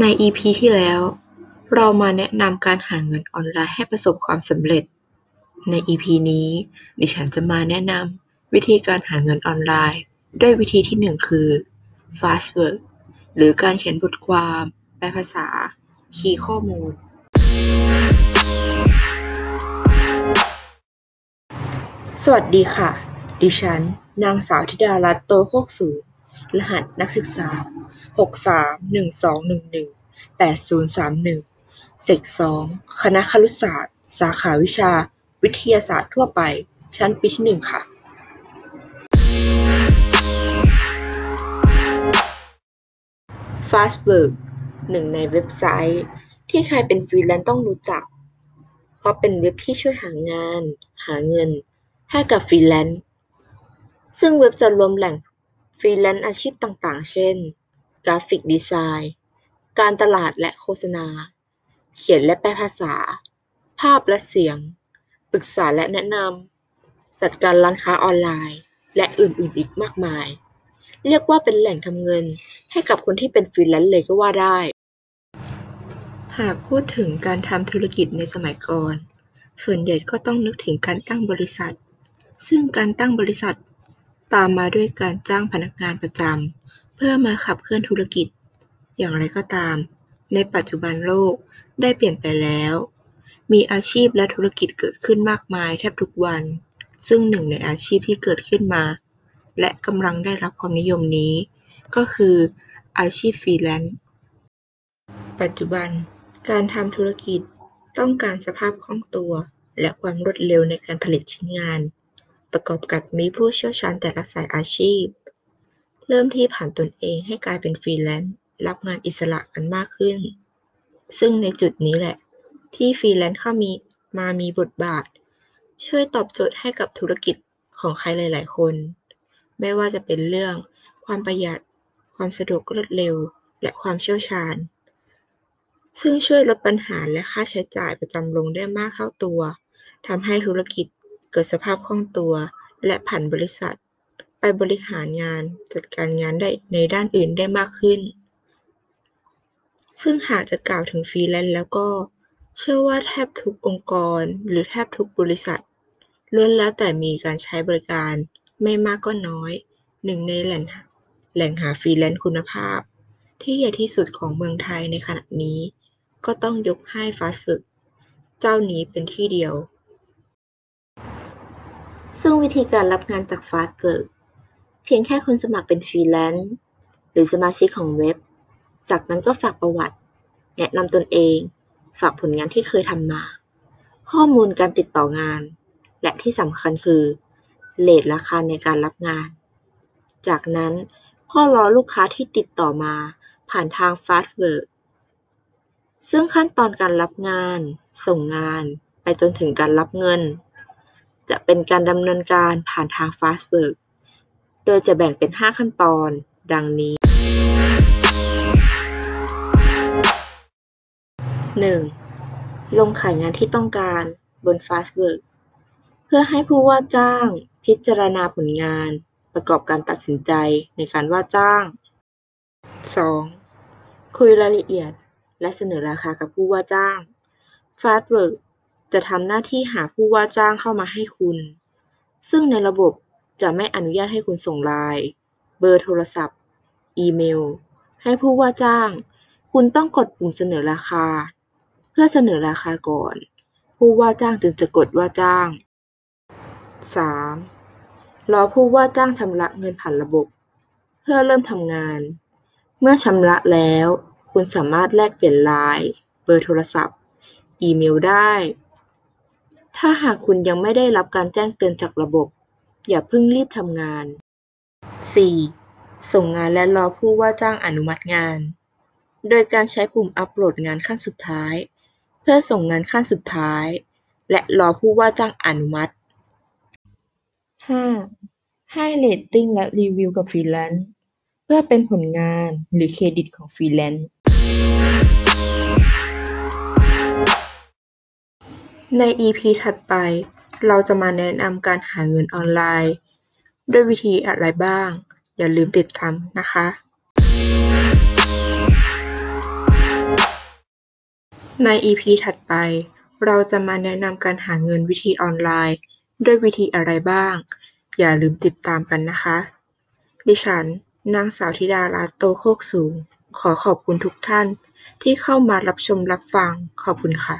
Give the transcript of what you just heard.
ใน EP ที่แล้ว เรามาแนะนำการหาเงินออนไลน์ให้ประสบความสำเร็จ ใน EP นี้ ดิฉันจะมาแนะนำวิธีการหาเงินออนไลน์ ด้วยวิธีที่หนึ่งคือ Fast Work หรือการเขียนบทความแปลภาษา คีย์ข้อมูล สวัสดีค่ะ ดิฉัน นางสาวธิดารัตน์โตโคกสูงรหัสนักศึกษา 6312118031เซก2คณะครุศาสตร์ สาขาวิชา วิทยาศาสตร์ทั่วไป ชั้นปีที่1ค่ะ Fastwork หนึ่งในเว็บไซต์ ที่ใครเป็นฟรีแลนซ์ต้องรู้จัก เพราะเป็นเว็บที่ช่วยหางาน หาเงิน ให้กับฟรีแลนซ์ซึ่งเว็บจะรวมแหล่งฟรีแลนซ์อาชีพต่างๆ เช่น graphic design การตลาดและโฆษณา เขียนและแปลภาษา ภาพและเสียง ปรึกษาและแนะนำ จัดการร้านค้าออนไลน์ และอื่นๆ อีกมากมาย เรียกว่าเป็นแหล่งทำเงินให้กับคนที่เป็นฟรีแลนซ์เลยก็ว่าได้ หากพูดถึงการทำธุรกิจในสมัยก่อน ส่วนใหญ่ก็ต้องนึกถึงการตั้งบริษัท ซึ่งการตั้งบริษัท ตามมาด้วยการจ้างพนักงานประจำ พื่อมาขับเคลื่อนธุรกิจ อย่างไรก็ตาม ในปัจจุบันโลกได้เปลี่ยนไปแล้ว มีอาชีพและธุรกิจเกิดขึ้นมากมายแทบทุกวัน ซึ่งหนึ่งในอาชีพที่เกิดขึ้นมา และกำลังได้รับความนิยมนี้ ก็คืออาชีพฟรีแลนซ์ ปัจจุบัน การทำธุรกิจต้องการสภาพคล่องตัว และความรวดเร็วในการผลิตชิ้นงาน ประกอบกับมีผู้เชี่ยวชาญแต่ละสายอาชีพ เริ่มที่ผันตนเองให้กลายเป็นฟรีแลนซ์รับงานอิสระกันมากขึ้น ซึ่งในจุดนี้แหละ ที่ฟรีแลนซ์เข้ามีมามีบทบาท ช่วยตอบโจทย์ให้กับธุรกิจของใครหลาย ๆ คน ไม่ว่าจะเป็นเรื่องความประหยัด ความสะดวกรวดเร็ว และความเชี่ยวชาญ ซึ่งช่วยลดปัญหาและค่าใช้จ่ายประจำลงได้มากเท่าตัวทำให้ธุรกิจเกิดสภาพคล่องตัว และผันบริษัท ไปบริหารงานจัดการงานได้ในด้านอื่นได้มากขึ้น ซึ่งหากจะกล่าวถึงฟรีแลนซ์แล้วก็ เชื่อว่าแทบทุกองค์กร หรือแทบทุกบริษัทล้วนแล้วแต่มีการใช้บริการไม่มากก็น้อย หนึ่งในแหล่งแหล่งหาฟรีแลนซ์คุณภาพ ที่ใหญ่ที่สุดของเมืองไทยในขณะนี้ ก็ต้องยกให้ Fastwork เจ้านี้เป็นทีเดียว ซึ่งวิธีการรับงานจาก Fastwork เพียงแค่คุณสมัครเป็นฟรีแลนซ์หรือสมาชิกของเว็บ จากนั้นก็ฝากประวัติ แนะนำตนเอง ฝากผลงานที่เคยทำมา ข้อมูลการติดต่องาน และที่สำคัญคือเรทราคาในการรับงาน จากนั้นก็รอลูกค้าที่ติดต่อมาผ่านทาง Fastwork ซึ่งขั้นตอนการรับงาน ส่งงาน ไปจนถึงการรับเงิน จะเป็นการดำเนินการผ่านทาง Fastwork โดยจะแบ่งเป็น 5 ขั้นตอน ดังนี้ 1. ลงขายงานที่ต้องการบน Fastwork เพื่อให้ผู้ว่าจ้างพิจารณาผลงาน ประกอบการตัดสินใจในการว่าจ้าง 2. คุยรายละเอียด และเสนอราคากับผู้ว่าจ้าง Fastwork จะทำหน้าที่หาผู้ว่าจ้างเข้ามาให้คุณ ซึ่งในระบบ จะไม่อนุญาตให้คุณส่งไลน์ เบอร์โทรศัพท์ อีเมล ให้ผู้ว่าจ้าง คุณต้องกดปุ่มเสนอราคา เพื่อเสนอราคาก่อน ผู้ว่าจ้างจึงจะกดว่าจ้าง 3. รอผู้ว่าจ้างชำระเงินผ่านระบบ เพื่อเริ่มทำงาน เมื่อชำระแล้ว คุณสามารถแลกเปลี่ยนไลน์ เบอร์โทรศัพท์ อีเมลได้ ถ้าหากคุณยังไม่ได้รับการแจ้งเตือนจากระบบ อย่าเพิ่งรีบทำงาน 4. ส่งงานและรอผู้ว่าจ้างอนุมัติงาน โดยการใช้ปุ่มอัปโหลดงานขั้นสุดท้าย เพื่อส่งงานขั้นสุดท้าย และรอผู้ว่าจ้างอนุมัติ 5. ให้เรตติ้งและรีวิวกับฟรีแลนซ์เพื่อเป็นผลงานหรือเครดิตของฟรีแลนซ์ใน EP ถัดไป เราจะมาแนะนำการหาเงินออนไลน์ ด้วยวิธีอะไรบ้าง อย่าลืมติดตามนะคะ ใน EP ถัดไป เราจะมาแนะนำการหาเงินวิธีออนไลน์ ด้วยวิธีอะไรบ้าง อย่าลืมติดตามกันนะคะ ดิฉัน นางสาวธิดารัตน์โตโคกสูง ขอขอบคุณทุกท่านที่เข้ามารับชมรับฟัง ขอบคุณค่ะ